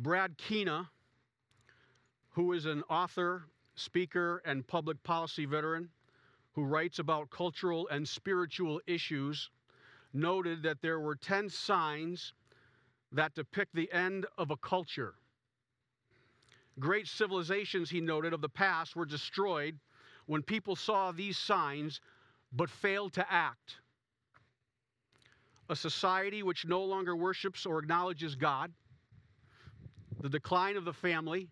Brad Keena, who is an author, speaker, and public policy veteran who writes about cultural and spiritual issues, noted that there were 10 signs that depict the end of a culture. Great civilizations, he noted, of the past were destroyed when people saw these signs but failed to act. A society which no longer worships or acknowledges God, the decline of the family,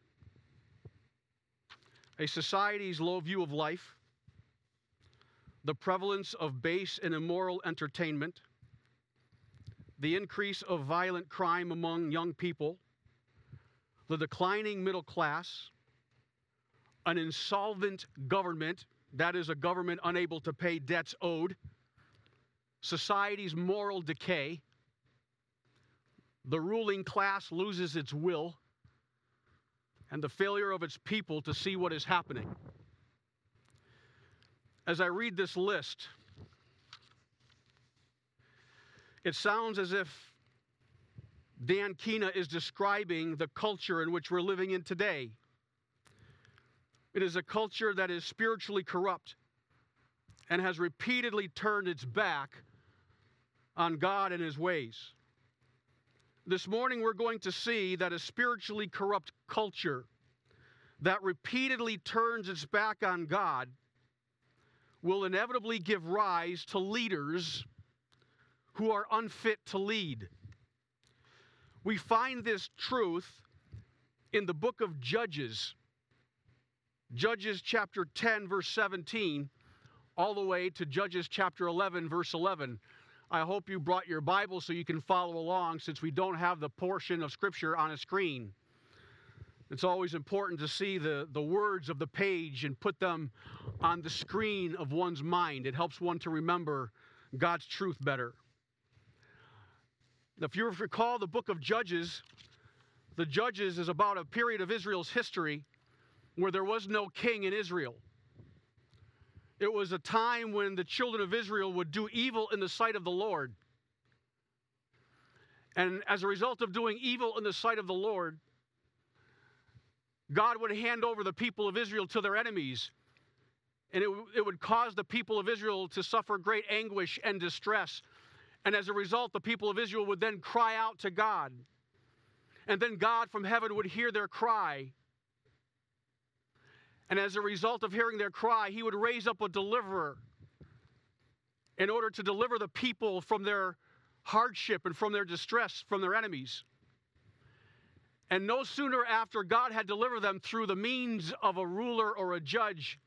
a society's low view of life, the prevalence of base and immoral entertainment, the increase of violent crime among young people, the declining middle class, an insolvent government, that is, a government unable to pay debts owed, society's moral decay, the ruling class loses its will, and the failure of its people to see what is happening. As I read this list, it sounds as if Dan Keena is describing the culture in which we're living in today. It is a culture that is spiritually corrupt and has repeatedly turned its back on God and His ways. This morning, we're going to see that a spiritually corrupt culture that repeatedly turns its back on God will inevitably give rise to leaders who are unfit to lead. We find this truth in the book of Judges, Judges chapter 10, verse 17, all the way to Judges chapter 11, verse 11. I hope you brought your Bible so you can follow along since we don't have the portion of Scripture on a screen. It's always important to see the, the words of the page and put them on the screen of one's mind. It helps one to remember God's truth better. If you recall the book of Judges, the Judges is about a period of Israel's history where there was no king in Israel. It was a time when the children of Israel would do evil in the sight of the Lord. And as a result of doing evil in the sight of the Lord, God would hand over the people of Israel to their enemies. And it, it would cause the people of Israel to suffer great anguish and distress. And as a result, the people of Israel would then cry out to God. And then God from heaven would hear their cry and as a result of hearing their cry, he would raise up a deliverer in order to deliver the people from their hardship and from their distress from their enemies. And no sooner after God had delivered them through the means of a ruler or a judge,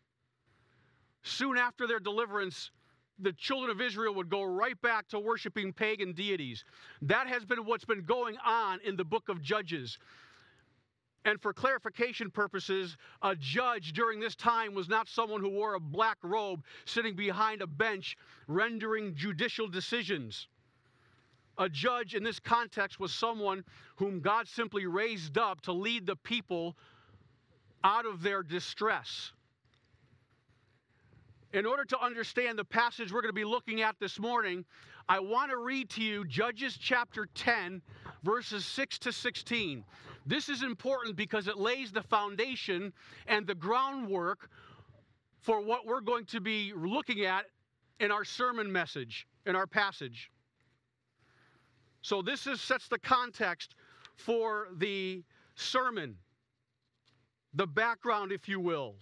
soon after their deliverance, the children of Israel would go right back to worshiping pagan deities. That has been what's been going on in the book of Judges. And for clarification purposes, a judge during this time was not someone who wore a black robe sitting behind a bench rendering judicial decisions. A judge in this context was someone whom God simply raised up to lead the people out of their distress. In order to understand the passage we're going to be looking at this morning, I want to read to you Judges chapter 10, verses 6 to 16. This is important because it lays the foundation and the groundwork for what we're going to be looking at in our sermon message, in our passage. So, this is, sets the context for the sermon, the background, if you will.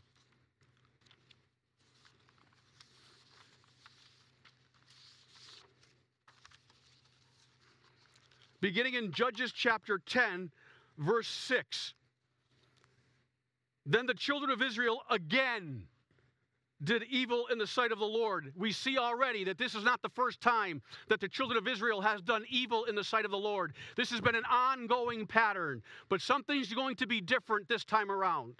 Beginning in Judges chapter 10, verse 6. Then the children of Israel again did evil in the sight of the Lord. We see already that this is not the first time that the children of Israel has done evil in the sight of the Lord. This has been an ongoing pattern, but something's going to be different this time around.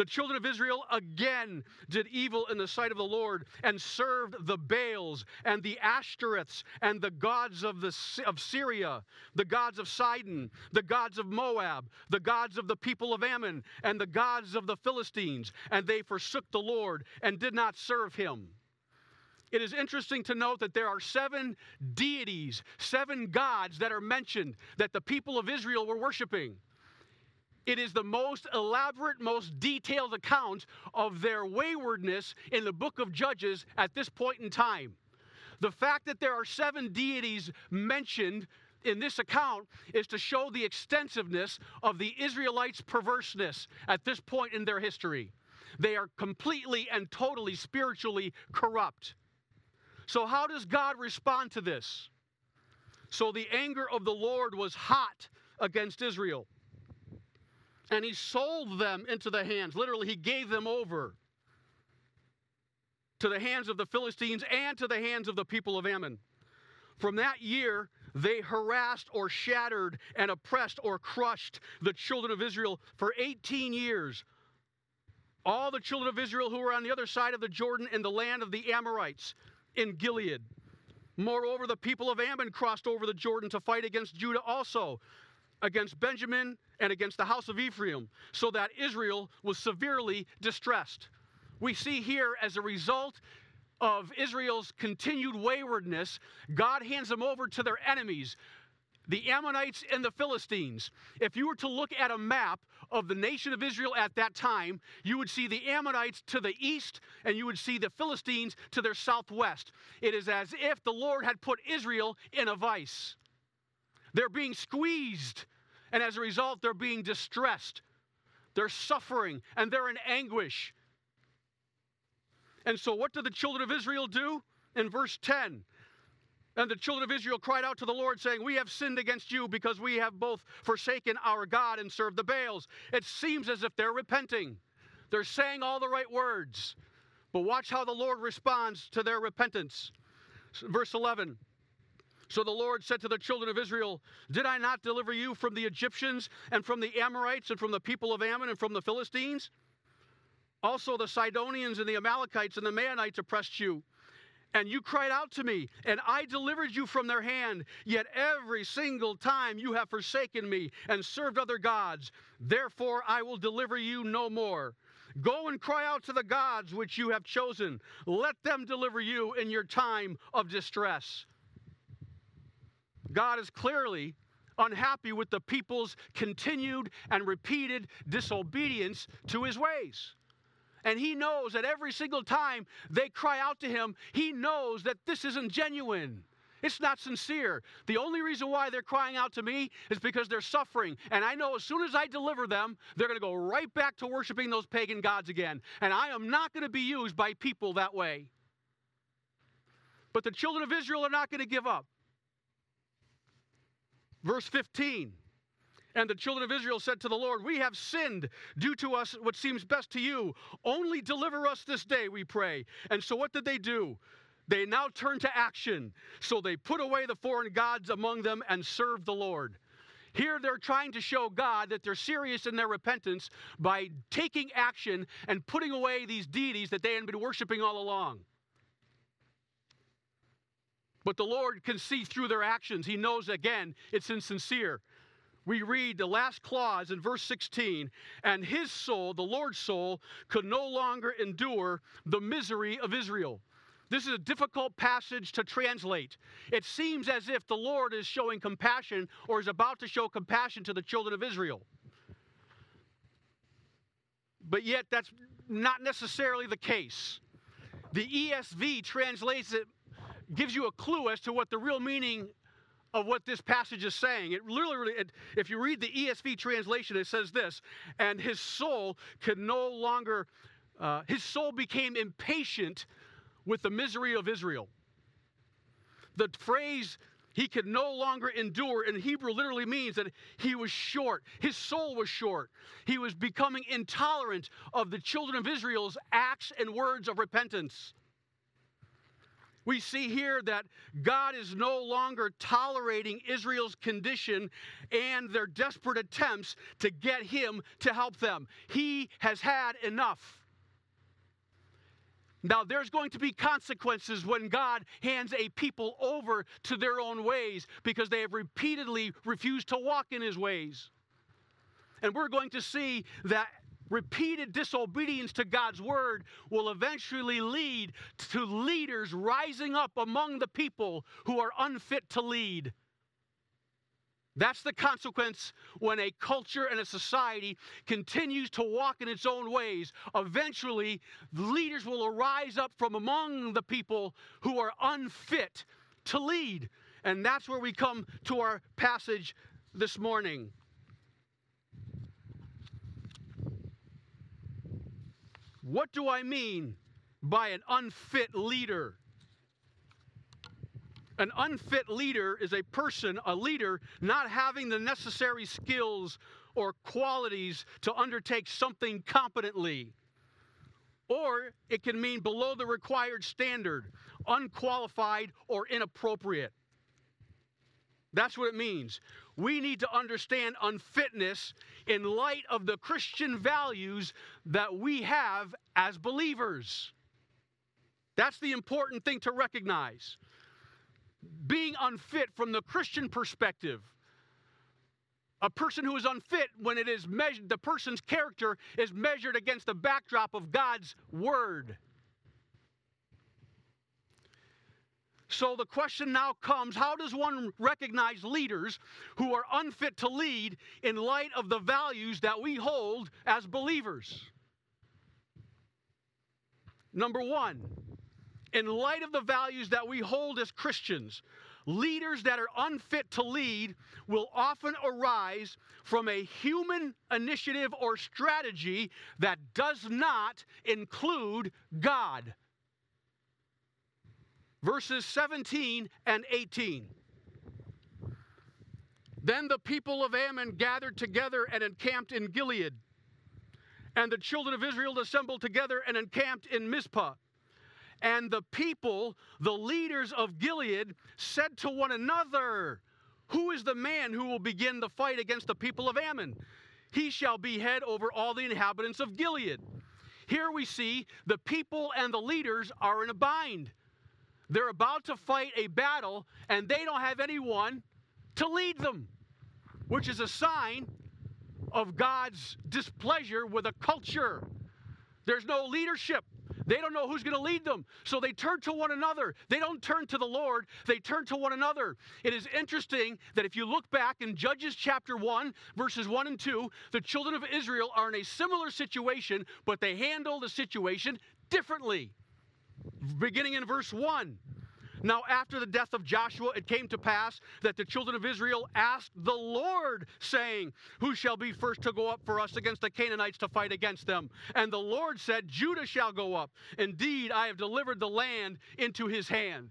The children of Israel again did evil in the sight of the Lord and served the Baals and the Ashtoreths and the gods of, the, of Syria, the gods of Sidon, the gods of Moab, the gods of the people of Ammon, and the gods of the Philistines. And they forsook the Lord and did not serve him. it is interesting to note that there are seven deities, seven gods that are mentioned that the people of Israel were worshiping. It is the most elaborate, most detailed account of their waywardness in the book of Judges at this point in time. The fact that there are seven deities mentioned in this account is to show the extensiveness of the Israelites' perverseness at this point in their history. They are completely and totally spiritually corrupt. So, how does God respond to this? So, the anger of the Lord was hot against Israel. And he sold them into the hands. Literally, he gave them over to the hands of the Philistines and to the hands of the people of Ammon. From that year, they harassed or shattered and oppressed or crushed the children of Israel for 18 years. All the children of Israel who were on the other side of the Jordan in the land of the Amorites in Gilead. Moreover, the people of Ammon crossed over the Jordan to fight against Judah also, against Benjamin and against the house of Ephraim, so that Israel was severely distressed. We see here, as a result of Israel's continued waywardness, God hands them over to their enemies, the Ammonites and the Philistines. If you were to look at a map of the nation of Israel at that time, you would see the Ammonites to the east and you would see the Philistines to their southwest. It is as if the Lord had put Israel in a vice. They're being squeezed, and as a result, they're being distressed. They're suffering and they're in anguish. And so, what do the children of Israel do? In verse 10, and the children of Israel cried out to the Lord, saying, We have sinned against you because we have both forsaken our God and served the Baals. It seems as if they're repenting. They're saying all the right words. But watch how the Lord responds to their repentance. Verse 11. So the Lord said to the children of Israel, Did I not deliver you from the Egyptians and from the Amorites and from the people of Ammon and from the Philistines? Also, the Sidonians and the Amalekites and the Maonites oppressed you. And you cried out to me, and I delivered you from their hand. Yet every single time you have forsaken me and served other gods. Therefore, I will deliver you no more. Go and cry out to the gods which you have chosen. Let them deliver you in your time of distress. God is clearly unhappy with the people's continued and repeated disobedience to his ways. And he knows that every single time they cry out to him, he knows that this isn't genuine. It's not sincere. The only reason why they're crying out to me is because they're suffering. And I know as soon as I deliver them, they're going to go right back to worshiping those pagan gods again. And I am not going to be used by people that way. But the children of Israel are not going to give up. Verse 15 and the children of Israel said to the Lord, We have sinned. Do to us what seems best to you. Only deliver us this day, we pray. And so what did they do? They now turn to action. So they put away the foreign gods among them and served the Lord. Here they're trying to show God that they're serious in their repentance by taking action and putting away these deities that they had been worshiping all along. But the Lord can see through their actions. He knows again it's insincere we read the last clause in verse 16, and his soul, the Lord's soul, could no longer endure the misery of Israel. This is a difficult passage to translate. It seems as if the Lord is showing compassion or is about to show compassion to the children of Israel. But yet, that's not necessarily the case. The ESV translates it, gives you a clue as to what the real meaning of what this passage is saying. It literally, it, if you read the ESV translation, it says this, and his soul could no longer, uh, his soul became impatient with the misery of Israel. The phrase he could no longer endure in Hebrew literally means that he was short. His soul was short. He was becoming intolerant of the children of Israel's acts and words of repentance. We see here that God is no longer tolerating Israel's condition and their desperate attempts to get him to help them. He has had enough. Now, there's going to be consequences when God hands a people over to their own ways because they have repeatedly refused to walk in his ways. And we're going to see that repeated disobedience to God's word will eventually lead to leaders rising up among the people who are unfit to lead. That's the consequence when a culture and a society continues to walk in its own ways. Eventually, leaders will arise up from among the people who are unfit to lead. And that's where we come to our passage this morning. What do I mean by an unfit leader? An unfit leader is a person, a leader, not having the necessary skills or qualities to undertake something competently. Or it can mean below the required standard, unqualified, or inappropriate. That's what it means. We need to understand unfitness in light of the Christian values that we have as believers. That's the important thing to recognize. Being unfit from the Christian perspective. A person who is unfit when it is measured, the person's character is measured against the backdrop of God's word. So the question now comes how does one recognize leaders who are unfit to lead in light of the values that we hold as believers? Number one, in light of the values that we hold as Christians, leaders that are unfit to lead will often arise from a human initiative or strategy that does not include God verses 17 and 18. Then the people of Ammon gathered together and encamped in Gilead. And the children of Israel assembled together and encamped in Mizpah. And the people, the leaders of Gilead, said to one another, Who is the man who will begin the fight against the people of Ammon? He shall be head over all the inhabitants of Gilead. Here we see the people and the leaders are in a bind. They're about to fight a battle and they don't have anyone to lead them, which is a sign of God's displeasure with a culture. There's no leadership. They don't know who's going to lead them. So they turn to one another. They don't turn to the Lord, they turn to one another. It is interesting that if you look back in Judges chapter 1, verses 1 and 2, the children of Israel are in a similar situation, but they handle the situation differently beginning in verse 1. Now, after the death of Joshua, it came to pass that the children of Israel asked the Lord, saying, Who shall be first to go up for us against the Canaanites to fight against them? And the Lord said, Judah shall go up. Indeed, I have delivered the land into his hand.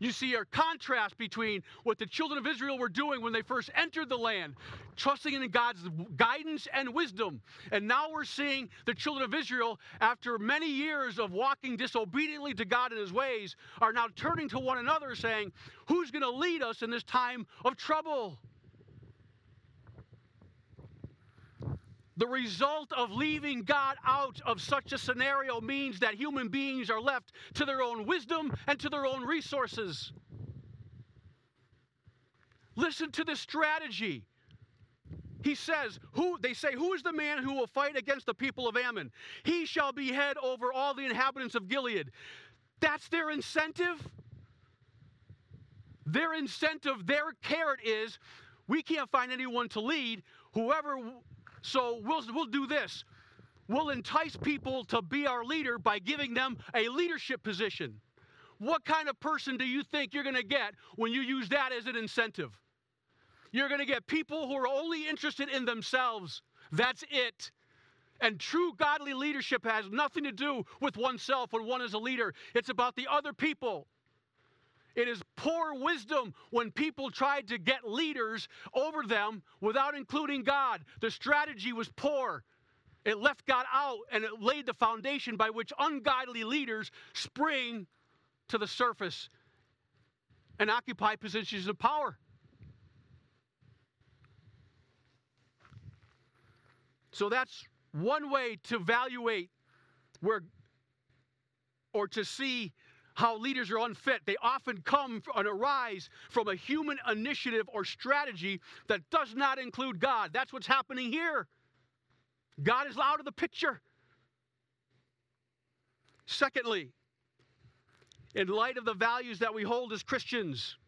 You see a contrast between what the children of Israel were doing when they first entered the land, trusting in God's guidance and wisdom. And now we're seeing the children of Israel, after many years of walking disobediently to God in his ways, are now turning to one another saying, Who's going to lead us in this time of trouble? The result of leaving God out of such a scenario means that human beings are left to their own wisdom and to their own resources. Listen to this strategy. He says, who they say, who is the man who will fight against the people of Ammon? He shall be head over all the inhabitants of Gilead. That's their incentive. Their incentive, their carrot is we can't find anyone to lead. Whoever so we'll, we'll do this. We'll entice people to be our leader by giving them a leadership position. What kind of person do you think you're going to get when you use that as an incentive? You're going to get people who are only interested in themselves. That's it. And true godly leadership has nothing to do with oneself when one is a leader, it's about the other people. It is poor wisdom when people tried to get leaders over them without including God. The strategy was poor. It left God out and it laid the foundation by which ungodly leaders spring to the surface and occupy positions of power. So that's one way to evaluate where or to see how leaders are unfit. They often come and arise from a human initiative or strategy that does not include God. That's what's happening here. God is out of the picture. Secondly, in light of the values that we hold as Christians,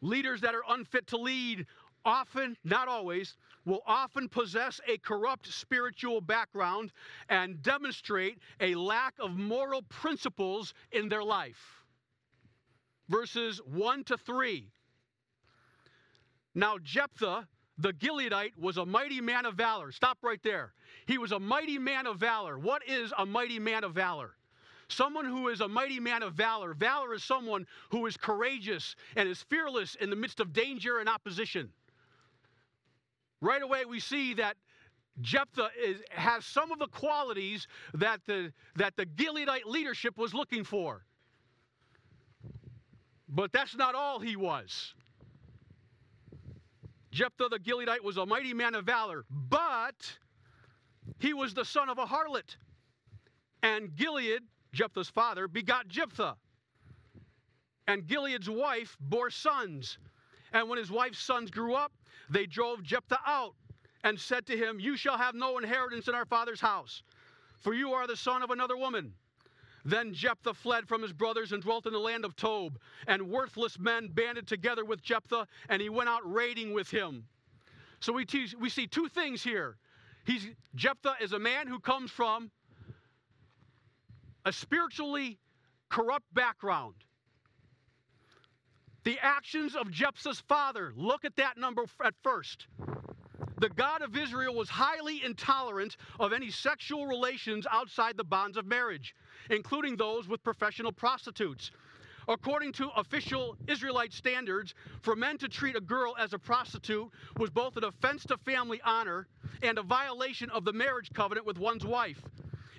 leaders that are unfit to lead often, not always, will often possess a corrupt spiritual background and demonstrate a lack of moral principles in their life. Verses 1 to 3. Now, Jephthah, the Gileadite, was a mighty man of valor. Stop right there. He was a mighty man of valor. What is a mighty man of valor? Someone who is a mighty man of valor. Valor is someone who is courageous and is fearless in the midst of danger and opposition. Right away, we see that Jephthah is, has some of the qualities that the, that the Gileadite leadership was looking for. But that's not all he was. Jephthah the Gileadite was a mighty man of valor, but he was the son of a harlot. And Gilead, Jephthah's father, begot Jephthah. And Gilead's wife bore sons. And when his wife's sons grew up, they drove Jephthah out and said to him, You shall have no inheritance in our father's house, for you are the son of another woman. Then Jephthah fled from his brothers and dwelt in the land of Tob. And worthless men banded together with Jephthah, and he went out raiding with him. So we, te- we see two things here. He's, Jephthah is a man who comes from a spiritually corrupt background. The actions of Jephthah's father, look at that number at first. The God of Israel was highly intolerant of any sexual relations outside the bonds of marriage, including those with professional prostitutes. According to official Israelite standards, for men to treat a girl as a prostitute was both an offense to family honor and a violation of the marriage covenant with one's wife.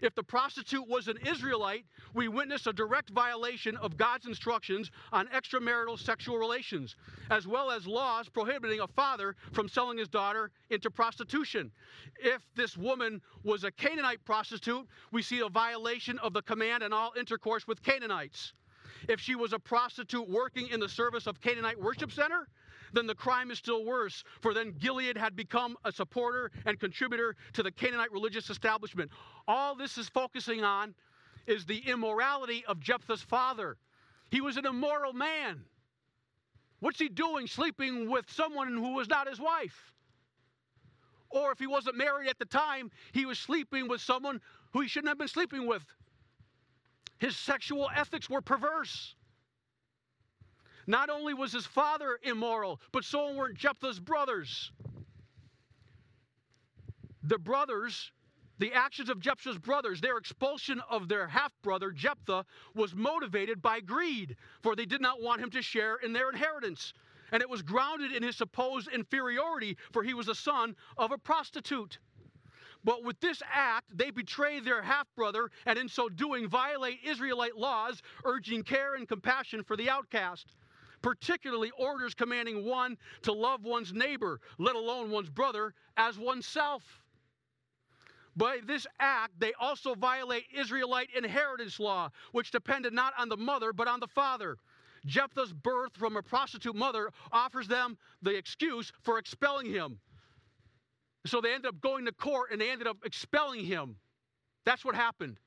If the prostitute was an Israelite, we witness a direct violation of God's instructions on extramarital sexual relations, as well as laws prohibiting a father from selling his daughter into prostitution. If this woman was a Canaanite prostitute, we see a violation of the command on all intercourse with Canaanites. If she was a prostitute working in the service of Canaanite worship center, then the crime is still worse, for then Gilead had become a supporter and contributor to the Canaanite religious establishment. All this is focusing on is the immorality of Jephthah's father. He was an immoral man. What's he doing sleeping with someone who was not his wife? Or if he wasn't married at the time, he was sleeping with someone who he shouldn't have been sleeping with. His sexual ethics were perverse. Not only was his father immoral, but so were Jephthah's brothers. The brothers, the actions of Jephthah's brothers, their expulsion of their half brother, Jephthah, was motivated by greed, for they did not want him to share in their inheritance. And it was grounded in his supposed inferiority, for he was a son of a prostitute. But with this act, they betray their half brother and in so doing violate Israelite laws, urging care and compassion for the outcast particularly orders commanding one to love one's neighbor, let alone one's brother, as oneself. By this act, they also violate Israelite inheritance law, which depended not on the mother, but on the father. Jephthah's birth from a prostitute mother offers them the excuse for expelling him. So they ended up going to court and they ended up expelling him. That's what happened.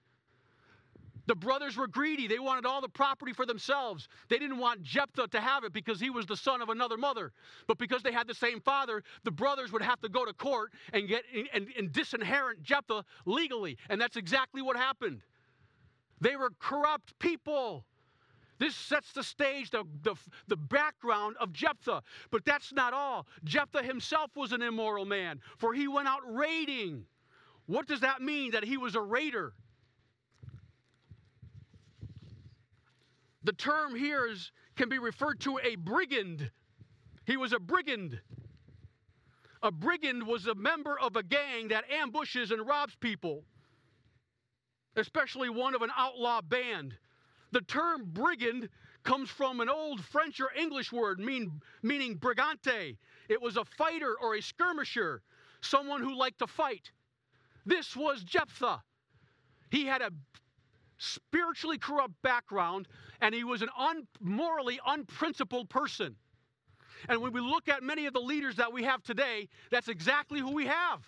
The brothers were greedy. They wanted all the property for themselves. They didn't want Jephthah to have it because he was the son of another mother. But because they had the same father, the brothers would have to go to court and get and, and disinherit Jephthah legally. And that's exactly what happened. They were corrupt people. This sets the stage, the, the, the background of Jephthah. But that's not all. Jephthah himself was an immoral man, for he went out raiding. What does that mean that he was a raider? The term here is, can be referred to a brigand. He was a brigand. A brigand was a member of a gang that ambushes and robs people, especially one of an outlaw band. The term brigand comes from an old French or English word mean, meaning brigante. It was a fighter or a skirmisher, someone who liked to fight. This was Jephthah. He had a spiritually corrupt background, and he was an un- morally unprincipled person. And when we look at many of the leaders that we have today, that's exactly who we have.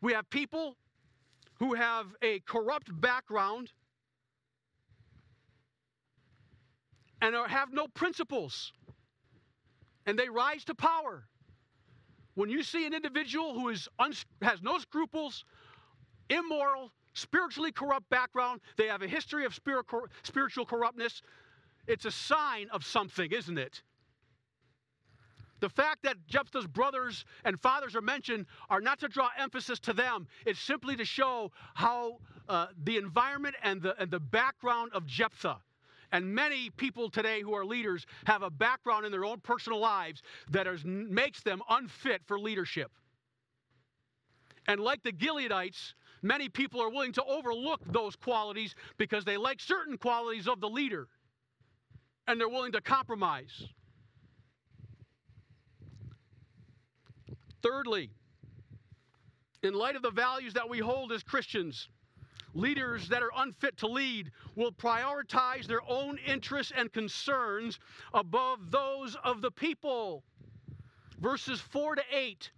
We have people who have a corrupt background and are, have no principles, and they rise to power. When you see an individual who is has no scruples, immoral, spiritually corrupt background, they have a history of spirit spiritual corruptness, it's a sign of something, isn't it? The fact that Jephthah's brothers and fathers are mentioned are not to draw emphasis to them. It's simply to show how uh, the environment and the, and the background of Jephthah. And many people today who are leaders have a background in their own personal lives that is, makes them unfit for leadership. And like the Gileadites, many people are willing to overlook those qualities because they like certain qualities of the leader and they're willing to compromise. Thirdly, in light of the values that we hold as Christians, leaders that are unfit to lead will prioritize their own interests and concerns above those of the people. Verses 4 to 8.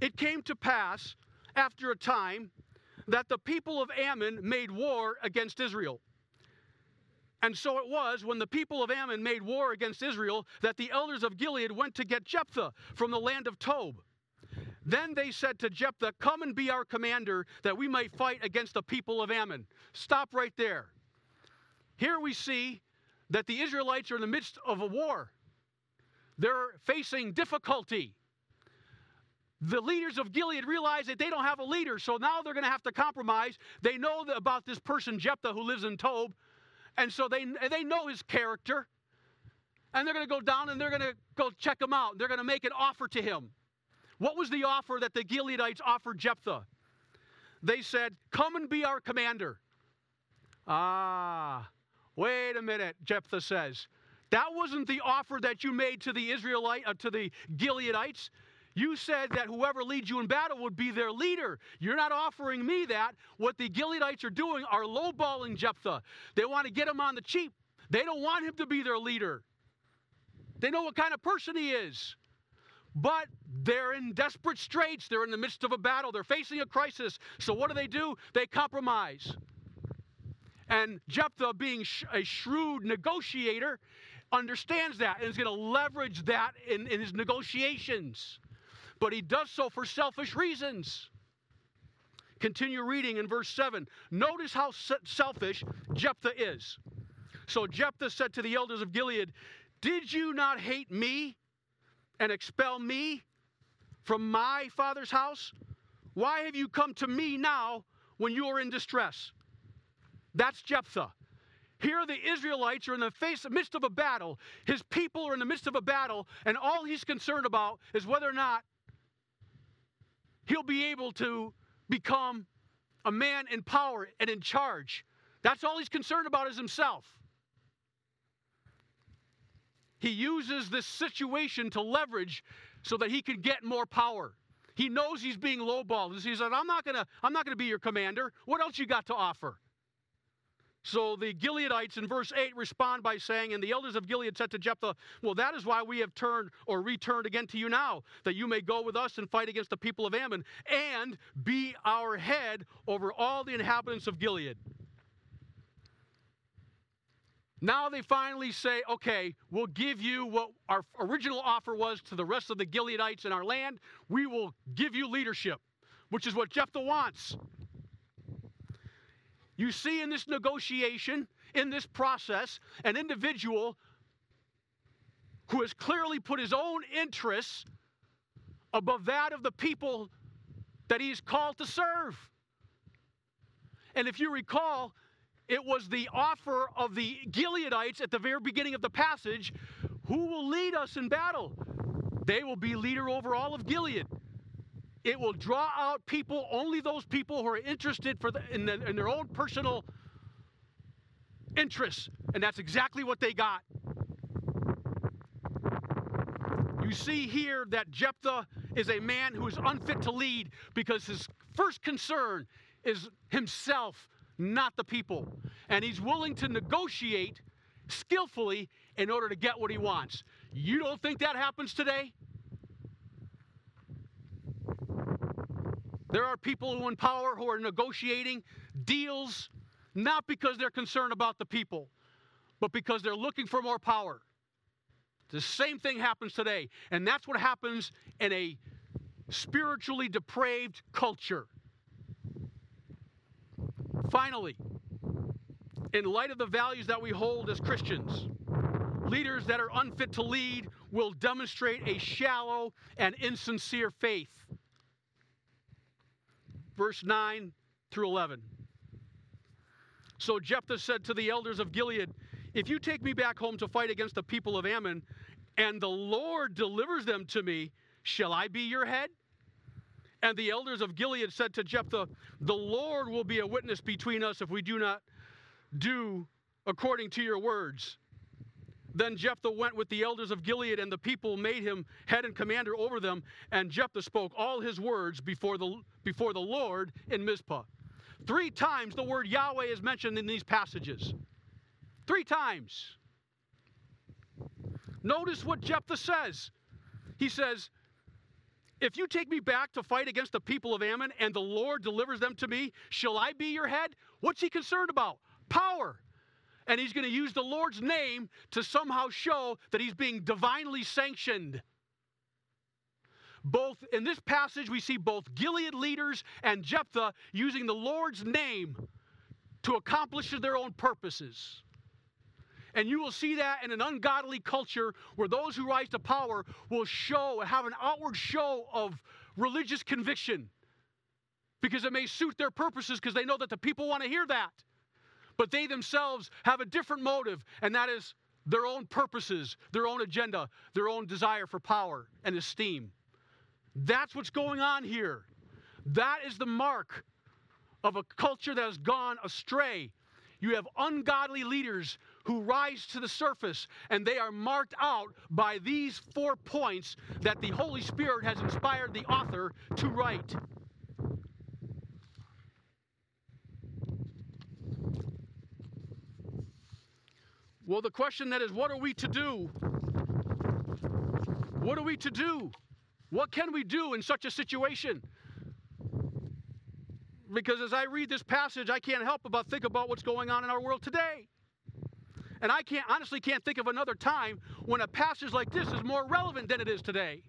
It came to pass after a time that the people of Ammon made war against Israel. And so it was when the people of Ammon made war against Israel that the elders of Gilead went to get Jephthah from the land of Tob. Then they said to Jephthah, Come and be our commander that we might fight against the people of Ammon. Stop right there. Here we see that the Israelites are in the midst of a war, they're facing difficulty. The leaders of Gilead realize that they don't have a leader, so now they're going to have to compromise. They know about this person, Jephthah, who lives in Tob, and so they, they know his character. And they're going to go down and they're going to go check him out. They're going to make an offer to him. What was the offer that the Gileadites offered Jephthah? They said, Come and be our commander. Ah, wait a minute, Jephthah says. That wasn't the offer that you made to the Israelite uh, to the Gileadites. You said that whoever leads you in battle would be their leader. You're not offering me that. What the Gileadites are doing are lowballing Jephthah. They want to get him on the cheap. They don't want him to be their leader. They know what kind of person he is. But they're in desperate straits. They're in the midst of a battle. They're facing a crisis. So what do they do? They compromise. And Jephthah, being a shrewd negotiator, understands that and is going to leverage that in, in his negotiations but he does so for selfish reasons. Continue reading in verse 7. Notice how selfish Jephthah is. So Jephthah said to the elders of Gilead, Did you not hate me and expel me from my father's house? Why have you come to me now when you are in distress? That's Jephthah. Here, the Israelites are in the face, midst of a battle. His people are in the midst of a battle, and all he's concerned about is whether or not he'll be able to become a man in power and in charge. That's all he's concerned about is himself. He uses this situation to leverage so that he can get more power. He knows he's being lowballed. He says, I'm not gonna, I'm not gonna be your commander. What else you got to offer? So the Gileadites in verse 8 respond by saying, And the elders of Gilead said to Jephthah, Well, that is why we have turned or returned again to you now, that you may go with us and fight against the people of Ammon and be our head over all the inhabitants of Gilead. Now they finally say, okay, we'll give you what our original offer was to the rest of the Gileadites in our land. We will give you leadership, which is what Jephthah wants. You see in this negotiation, in this process, an individual who has clearly put his own interests above that of the people that he is called to serve. And if you recall, it was the offer of the Gileadites at the very beginning of the passage who will lead us in battle? They will be leader over all of Gilead. It will draw out people, only those people who are interested for the, in, the, in their own personal interests. And that's exactly what they got. You see here that Jephthah is a man who is unfit to lead because his first concern is himself, not the people. And he's willing to negotiate skillfully in order to get what he wants. You don't think that happens today? There are people who in power who are negotiating deals not because they're concerned about the people, but because they're looking for more power. The same thing happens today. And that's what happens in a spiritually depraved culture. Finally, in light of the values that we hold as Christians, leaders that are unfit to lead will demonstrate a shallow and insincere faith. Verse 9 through 11. So Jephthah said to the elders of Gilead, If you take me back home to fight against the people of Ammon, and the Lord delivers them to me, shall I be your head? And the elders of Gilead said to Jephthah, The Lord will be a witness between us if we do not do according to your words. Then Jephthah went with the elders of Gilead, and the people made him head and commander over them. And Jephthah spoke all his words before the, before the Lord in Mizpah. Three times the word Yahweh is mentioned in these passages. Three times. Notice what Jephthah says. He says, If you take me back to fight against the people of Ammon and the Lord delivers them to me, shall I be your head? What's he concerned about? Power. And he's going to use the Lord's name to somehow show that he's being divinely sanctioned. Both in this passage, we see both Gilead leaders and Jephthah using the Lord's name to accomplish their own purposes. And you will see that in an ungodly culture where those who rise to power will show, have an outward show of religious conviction because it may suit their purposes because they know that the people want to hear that. But they themselves have a different motive, and that is their own purposes, their own agenda, their own desire for power and esteem. That's what's going on here. That is the mark of a culture that has gone astray. You have ungodly leaders who rise to the surface, and they are marked out by these four points that the Holy Spirit has inspired the author to write. Well, the question then is what are we to do? What are we to do? What can we do in such a situation? Because as I read this passage, I can't help but think about what's going on in our world today. And I can't honestly can't think of another time when a passage like this is more relevant than it is today.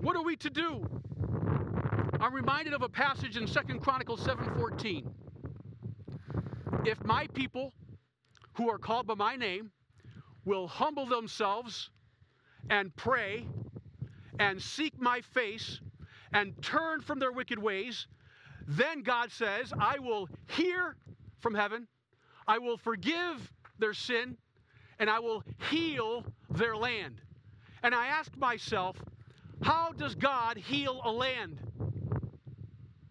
What are we to do? I'm reminded of a passage in Second Chronicles 7:14. If my people who are called by my name will humble themselves and pray and seek my face and turn from their wicked ways, then God says, I will hear from heaven, I will forgive their sin, and I will heal their land. And I ask myself, how does God heal a land?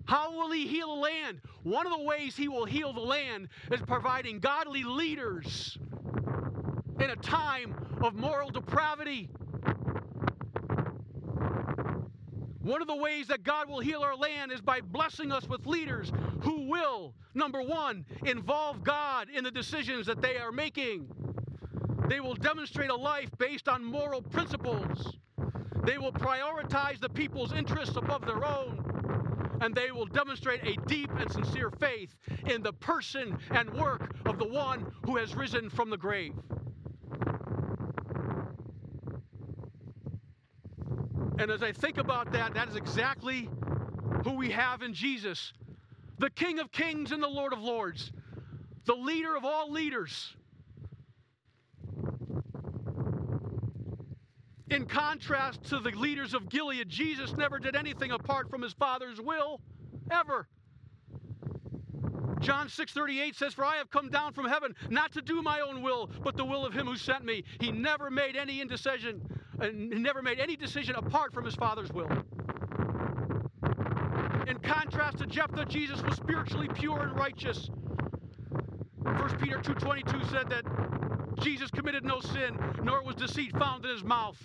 How will He heal the land? One of the ways He will heal the land is providing godly leaders in a time of moral depravity. One of the ways that God will heal our land is by blessing us with leaders who will, number one, involve God in the decisions that they are making. They will demonstrate a life based on moral principles. They will prioritize the people's interests above their own. And they will demonstrate a deep and sincere faith in the person and work of the one who has risen from the grave. And as I think about that, that is exactly who we have in Jesus the King of Kings and the Lord of Lords, the leader of all leaders. In contrast to the leaders of Gilead, Jesus never did anything apart from his Father's will, ever. John 6:38 says, "For I have come down from heaven not to do my own will, but the will of him who sent me." He never made any indecision uh, and never made any decision apart from his Father's will. In contrast to Jephthah, Jesus was spiritually pure and righteous. 1 Peter 2.22 said that Jesus committed no sin, nor was deceit found in his mouth.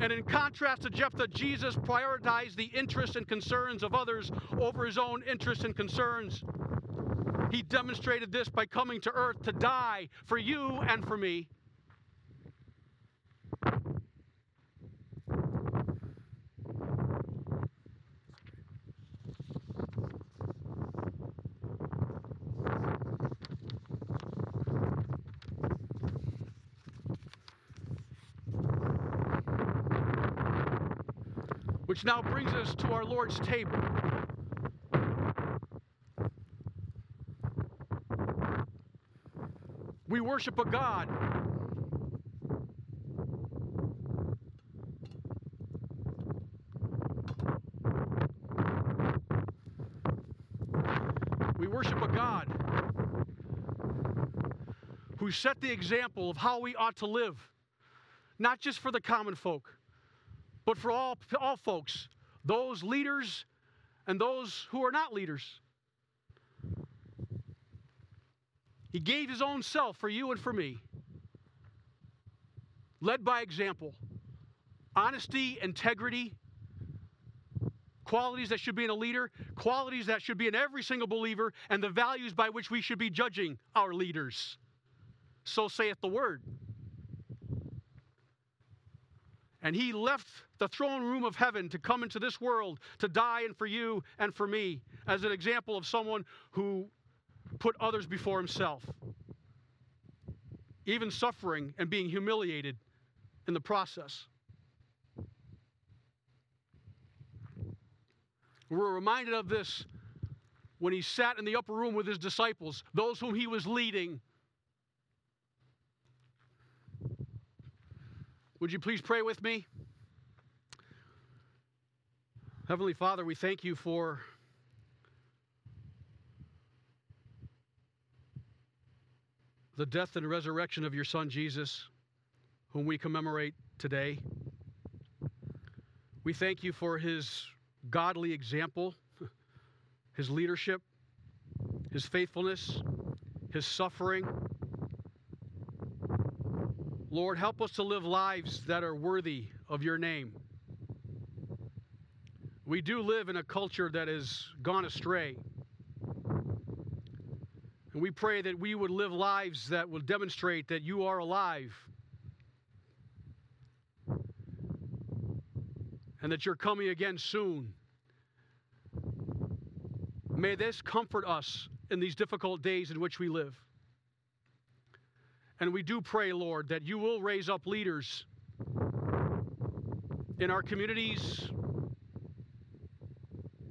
And in contrast to Jephthah, Jesus prioritized the interests and concerns of others over his own interests and concerns. He demonstrated this by coming to earth to die for you and for me. Which now brings us to our Lord's table. We worship a God We worship a God who set the example of how we ought to live, not just for the common folk, but for all, all folks, those leaders and those who are not leaders. He gave his own self for you and for me, led by example, honesty, integrity, qualities that should be in a leader, qualities that should be in every single believer, and the values by which we should be judging our leaders. So saith the word. And he left the throne room of heaven to come into this world to die and for you and for me as an example of someone who put others before himself, even suffering and being humiliated in the process. We're reminded of this when he sat in the upper room with his disciples, those whom he was leading. Would you please pray with me? Heavenly Father, we thank you for the death and resurrection of your Son Jesus, whom we commemorate today. We thank you for his godly example, his leadership, his faithfulness, his suffering. Lord, help us to live lives that are worthy of your name. We do live in a culture that has gone astray. And we pray that we would live lives that will demonstrate that you are alive and that you're coming again soon. May this comfort us in these difficult days in which we live. And we do pray, Lord, that you will raise up leaders in our communities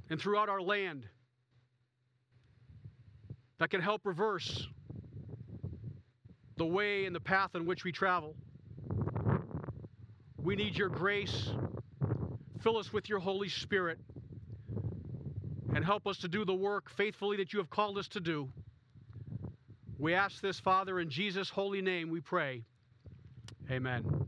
and throughout our land that can help reverse the way and the path in which we travel. We need your grace Fill us with your Holy Spirit and help us to do the work faithfully that you have called us to do. We ask this, Father, in Jesus' holy name we pray. Amen.